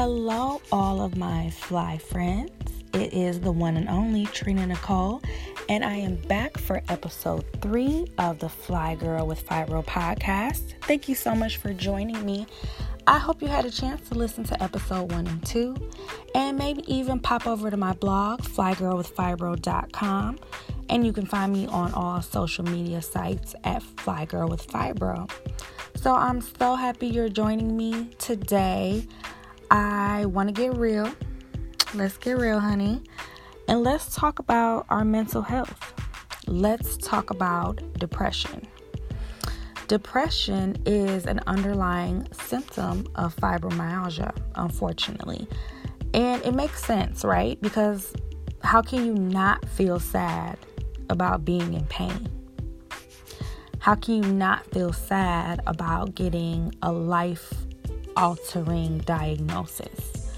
Hello, all of my fly friends. It is the one and only Trina Nicole, and I am back for episode three of the Fly Girl with Fibro podcast. Thank you so much for joining me. I hope you had a chance to listen to episode one and two, and maybe even pop over to my blog, flygirlwithfibro.com, and you can find me on all social media sites at Flygirl with Fibro. So I'm so happy you're joining me today. I want to get real. Let's get real, honey. And let's talk about our mental health. Let's talk about depression. Depression is an underlying symptom of fibromyalgia, unfortunately. And it makes sense, right? Because how can you not feel sad about being in pain? How can you not feel sad about getting a life altering diagnosis?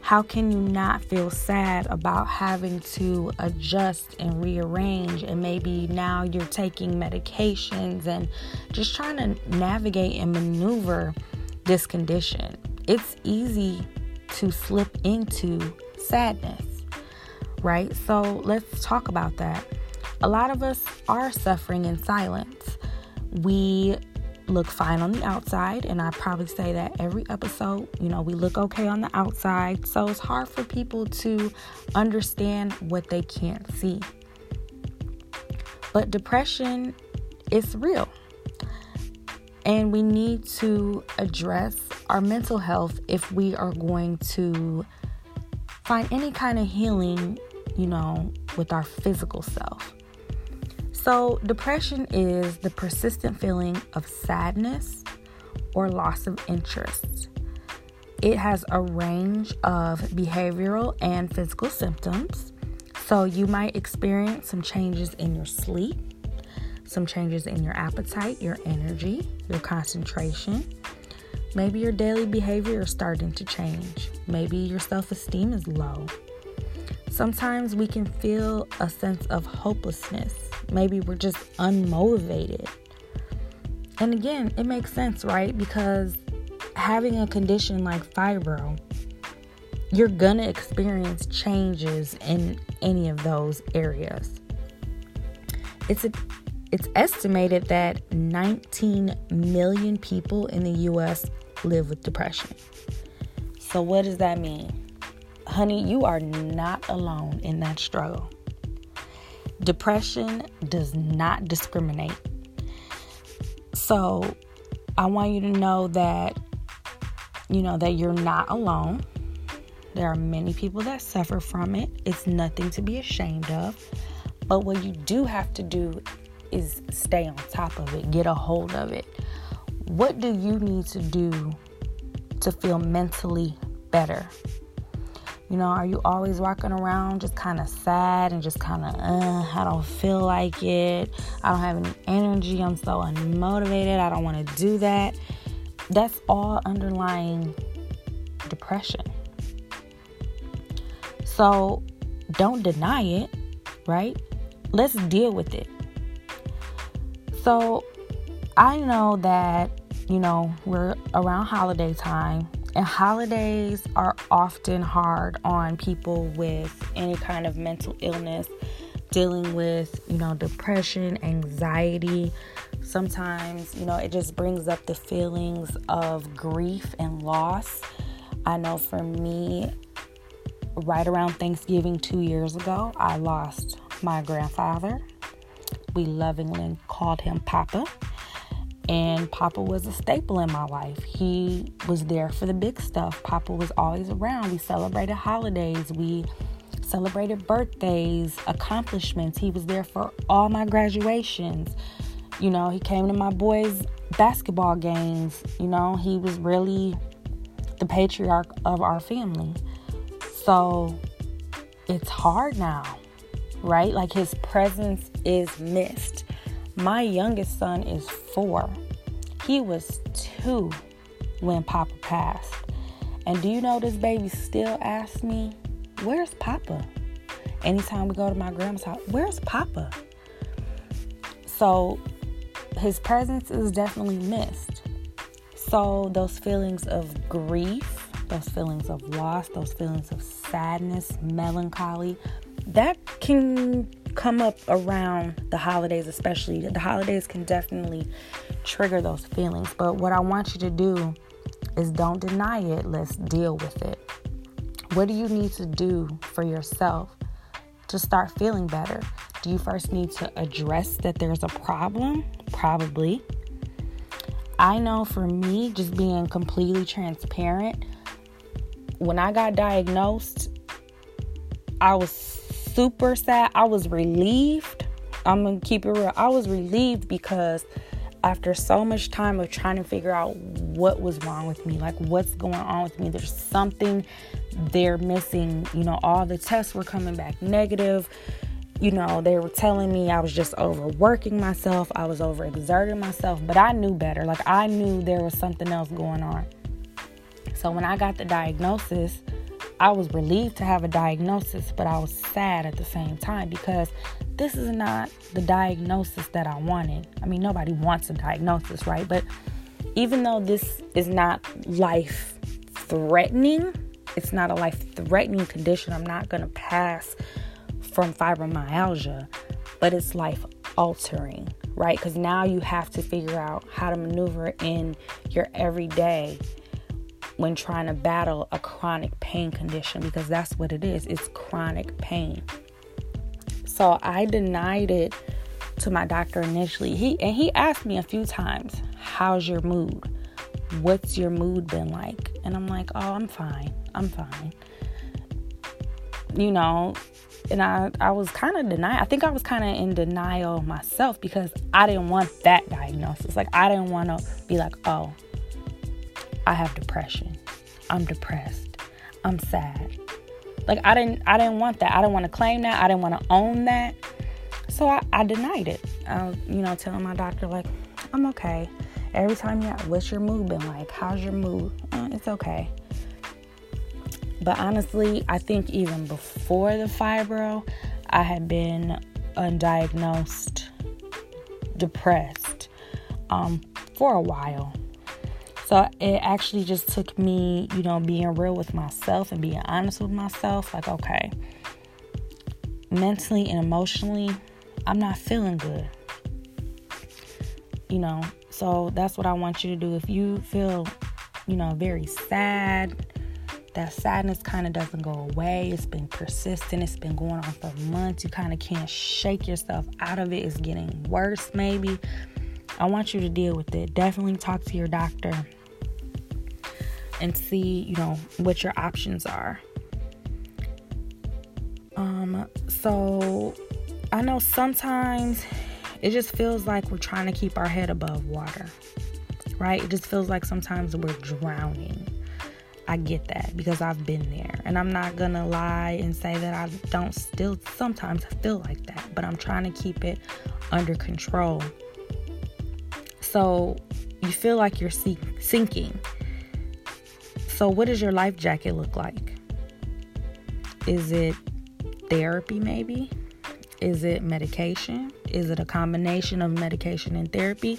How can you not feel sad about having to adjust and rearrange? And maybe now you're taking medications and just trying to navigate and maneuver this condition. It's easy to slip into sadness, right? So let's talk about that. A lot of us are suffering in silence. We look fine on the outside, and I probably say that every episode. You know, we look okay on the outside, so it's hard for people to understand what they can't see. But depression is real, and we need to address our mental health if we are going to find any kind of healing, you know, with our physical self. So, depression is the persistent feeling of sadness or loss of interest. It has a range of behavioral and physical symptoms. So, you might experience some changes in your sleep, some changes in your appetite, your energy, your concentration. Maybe your daily behavior is starting to change. Maybe your self esteem is low. Sometimes we can feel a sense of hopelessness. Maybe we're just unmotivated. And again, it makes sense, right? Because having a condition like fibro, you're gonna experience changes in any of those areas. It's a, it's estimated that 19 million people in the US live with depression. So what does that mean? honey, you are not alone in that struggle. Depression does not discriminate. So, I want you to know that you know that you're not alone. There are many people that suffer from it. It's nothing to be ashamed of. But what you do have to do is stay on top of it, get a hold of it. What do you need to do to feel mentally better? You know, are you always walking around just kind of sad and just kind of, uh, I don't feel like it. I don't have any energy. I'm so unmotivated. I don't want to do that. That's all underlying depression. So don't deny it, right? Let's deal with it. So I know that, you know, we're around holiday time and holidays are often hard on people with any kind of mental illness, dealing with, you know, depression, anxiety. Sometimes, you know, it just brings up the feelings of grief and loss. I know for me, right around Thanksgiving two years ago, I lost my grandfather. We lovingly called him Papa. And Papa was a staple in my life. He was there for the big stuff. Papa was always around. We celebrated holidays. We celebrated birthdays, accomplishments. He was there for all my graduations. You know, he came to my boys' basketball games. You know, he was really the patriarch of our family. So it's hard now, right? Like his presence is missed. My youngest son is four. He was two when Papa passed. And do you know this baby still asks me, Where's Papa? Anytime we go to my grandma's house, Where's Papa? So his presence is definitely missed. So those feelings of grief, those feelings of loss, those feelings of sadness, melancholy, that can come up around the holidays, especially. The holidays can definitely trigger those feelings. But what I want you to do is don't deny it, let's deal with it. What do you need to do for yourself to start feeling better? Do you first need to address that there's a problem? Probably. I know for me, just being completely transparent, when I got diagnosed, I was super sad. I was relieved. I'm gonna keep it real. I was relieved because after so much time of trying to figure out what was wrong with me, like what's going on with me, there's something they're missing. You know, all the tests were coming back negative. You know, they were telling me I was just overworking myself, I was overexerting myself, but I knew better. Like, I knew there was something else going on. So, when I got the diagnosis, I was relieved to have a diagnosis, but I was sad at the same time because this is not the diagnosis that I wanted. I mean, nobody wants a diagnosis, right? But even though this is not life threatening, it's not a life threatening condition. I'm not going to pass from fibromyalgia, but it's life altering, right? Because now you have to figure out how to maneuver in your everyday when trying to battle a chronic pain condition because that's what it is it's chronic pain. So I denied it to my doctor initially. He and he asked me a few times, "How's your mood? What's your mood been like?" And I'm like, "Oh, I'm fine. I'm fine." You know, and I I was kind of denied. I think I was kind of in denial myself because I didn't want that diagnosis. Like I didn't want to be like, "Oh, I have depression. I'm depressed. I'm sad. Like I didn't I didn't want that. I didn't want to claim that. I didn't want to own that. So I, I denied it. I was, you know, telling my doctor like, I'm okay. Every time you what's your mood been like? How's your mood? Uh, it's okay. But honestly, I think even before the fibro, I had been undiagnosed depressed um, for a while. So it actually just took me, you know, being real with myself and being honest with myself. Like, okay, mentally and emotionally, I'm not feeling good. You know, so that's what I want you to do. If you feel, you know, very sad, that sadness kind of doesn't go away. It's been persistent, it's been going on for months. You kind of can't shake yourself out of it. It's getting worse, maybe. I want you to deal with it. Definitely talk to your doctor and see, you know, what your options are. Um, so I know sometimes it just feels like we're trying to keep our head above water, right? It just feels like sometimes we're drowning. I get that because I've been there. And I'm not going to lie and say that I don't still sometimes feel like that, but I'm trying to keep it under control. So you feel like you're sinking so, what does your life jacket look like? Is it therapy, maybe? Is it medication? Is it a combination of medication and therapy?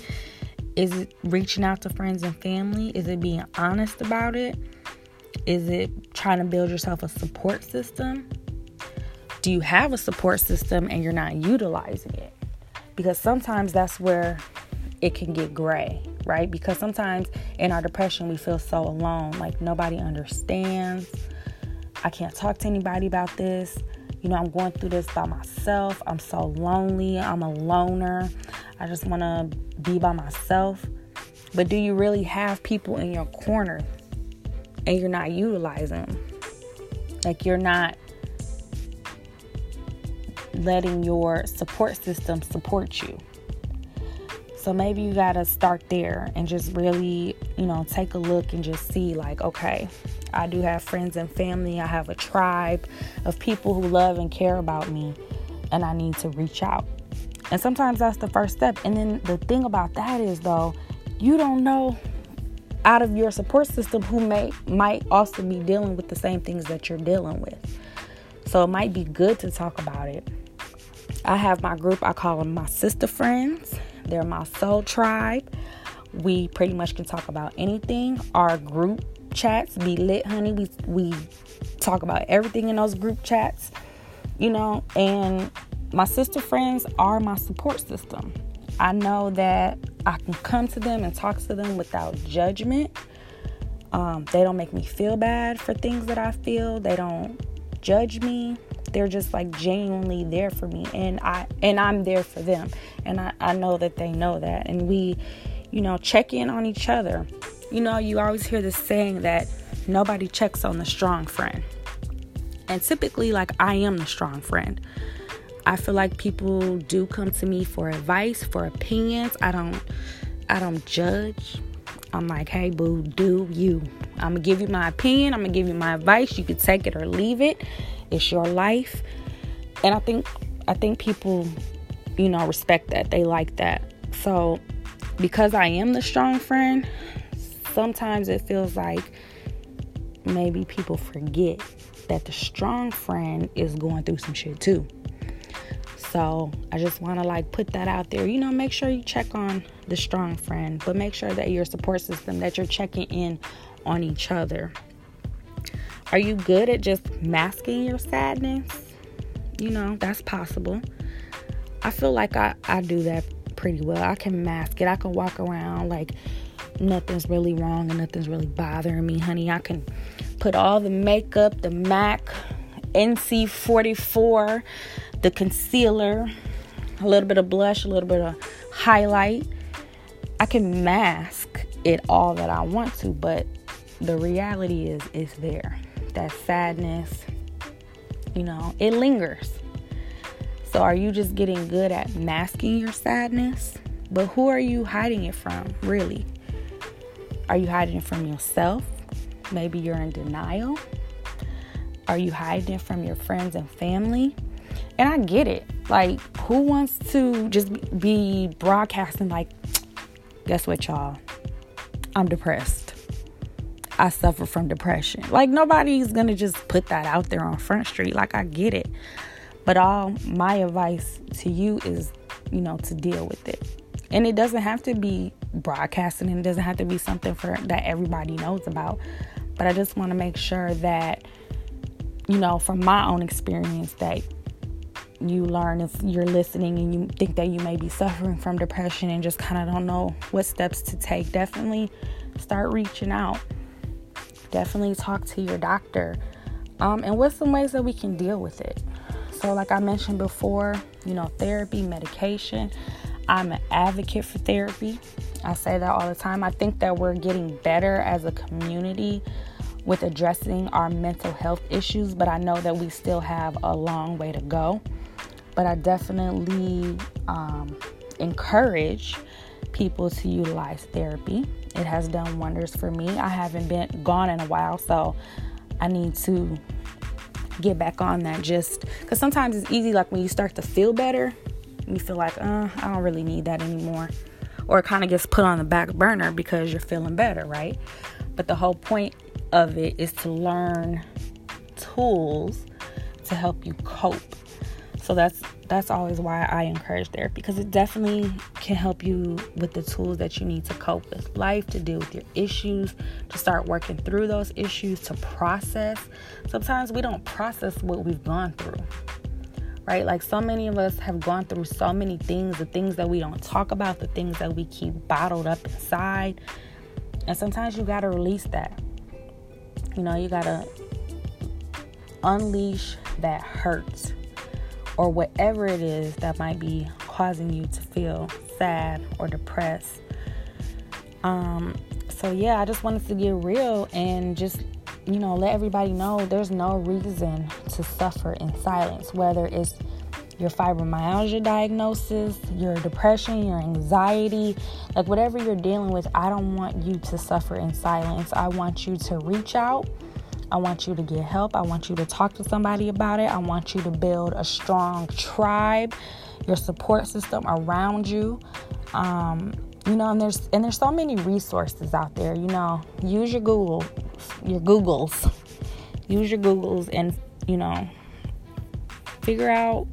Is it reaching out to friends and family? Is it being honest about it? Is it trying to build yourself a support system? Do you have a support system and you're not utilizing it? Because sometimes that's where it can get gray right? Because sometimes in our depression, we feel so alone, like nobody understands. I can't talk to anybody about this. You know, I'm going through this by myself. I'm so lonely. I'm a loner. I just want to be by myself. But do you really have people in your corner and you're not utilizing them? Like you're not letting your support system support you. So maybe you got to start there and just really, you know, take a look and just see, like, okay, I do have friends and family. I have a tribe of people who love and care about me, and I need to reach out. And sometimes that's the first step. And then the thing about that is, though, you don't know out of your support system who may might also be dealing with the same things that you're dealing with. So it might be good to talk about it. I have my group, I call them my sister friends. They're my soul tribe. We pretty much can talk about anything. Our group chats be lit, honey. We we talk about everything in those group chats, you know, and my sister friends are my support system. I know that I can come to them and talk to them without judgment. Um, they don't make me feel bad for things that I feel. They don't judge me. They're just like genuinely there for me, and I and I'm there for them, and I, I know that they know that, and we, you know, check in on each other. You know, you always hear this saying that nobody checks on the strong friend, and typically, like I am the strong friend. I feel like people do come to me for advice, for opinions. I don't I don't judge. I'm like, hey boo, do you. I'm gonna give you my opinion, I'm gonna give you my advice. You could take it or leave it. It's your life. And I think I think people, you know, respect that. They like that. So because I am the strong friend, sometimes it feels like maybe people forget that the strong friend is going through some shit too. So I just want to like put that out there. You know, make sure you check on the strong friend, but make sure that your support system, that you're checking in on each other. Are you good at just masking your sadness? You know, that's possible. I feel like I, I do that pretty well. I can mask it. I can walk around like nothing's really wrong and nothing's really bothering me, honey. I can put all the makeup, the MAC NC44 the concealer, a little bit of blush, a little bit of highlight. I can mask it all that I want to, but the reality is it's there. That sadness, you know, it lingers. So are you just getting good at masking your sadness? But who are you hiding it from, really? Are you hiding it from yourself? Maybe you're in denial. Are you hiding it from your friends and family? And I get it. Like, who wants to just be broadcasting, like, guess what, y'all? I'm depressed. I suffer from depression. Like, nobody's gonna just put that out there on Front Street. Like, I get it. But all my advice to you is, you know, to deal with it. And it doesn't have to be broadcasting and it doesn't have to be something for that everybody knows about. But I just want to make sure that, you know, from my own experience, that you learn if you're listening and you think that you may be suffering from depression and just kind of don't know what steps to take, definitely start reaching out. Definitely talk to your doctor. Um, and what's some ways that we can deal with it? So, like I mentioned before, you know, therapy, medication. I'm an advocate for therapy. I say that all the time. I think that we're getting better as a community with addressing our mental health issues, but I know that we still have a long way to go but I definitely um, encourage people to utilize therapy. It has done wonders for me. I haven't been gone in a while, so I need to get back on that just because sometimes it's easy, like when you start to feel better, you feel like, uh, I don't really need that anymore. Or it kind of gets put on the back burner because you're feeling better, right? But the whole point of it is to learn tools to help you cope so that's that's always why I encourage therapy because it definitely can help you with the tools that you need to cope with life, to deal with your issues, to start working through those issues, to process. Sometimes we don't process what we've gone through. Right? Like so many of us have gone through so many things, the things that we don't talk about, the things that we keep bottled up inside. And sometimes you got to release that. You know, you got to unleash that hurt or whatever it is that might be causing you to feel sad or depressed. Um, so yeah, I just wanted to get real and just you know let everybody know there's no reason to suffer in silence, whether it's your fibromyalgia diagnosis, your depression, your anxiety, like whatever you're dealing with, I don't want you to suffer in silence. I want you to reach out I want you to get help. I want you to talk to somebody about it. I want you to build a strong tribe, your support system around you. Um, you know, and there's and there's so many resources out there. You know, use your Google, your Googles, use your Googles, and you know, figure out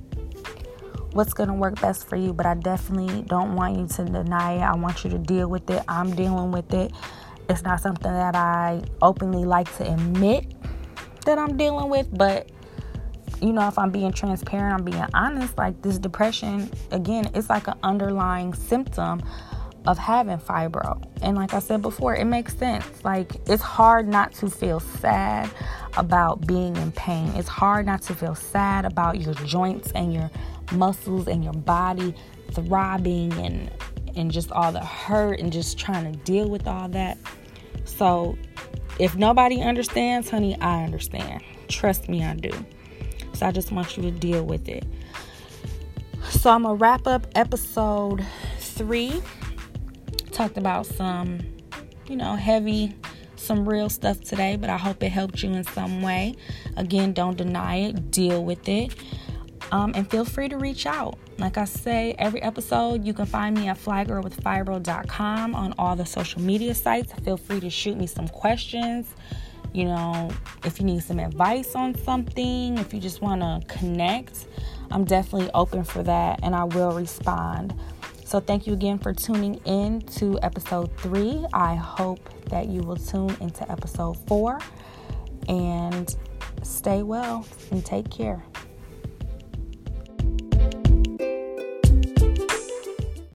what's going to work best for you. But I definitely don't want you to deny it. I want you to deal with it. I'm dealing with it It's not something that I openly like to admit that I'm dealing with, but you know, if I'm being transparent, I'm being honest, like this depression, again, it's like an underlying symptom of having fibro. And like I said before, it makes sense. Like it's hard not to feel sad about being in pain. It's hard not to feel sad about your joints and your muscles and your body throbbing and and just all the hurt and just trying to deal with all that. So if nobody understands, honey, I understand. Trust me, I do. So I just want you to deal with it. So I'm gonna wrap up episode three talked about some, you know, heavy, some real stuff today, but I hope it helped you in some way. Again, don't deny it, deal with it. Um, and feel free to reach out. Like I say, every episode, you can find me at flygirlwithfibro.com on all the social media sites. Feel free to shoot me some questions. You know, if you need some advice on something, if you just want to connect, I'm definitely open for that and I will respond. So, thank you again for tuning in to episode three. I hope that you will tune into episode four and stay well and take care.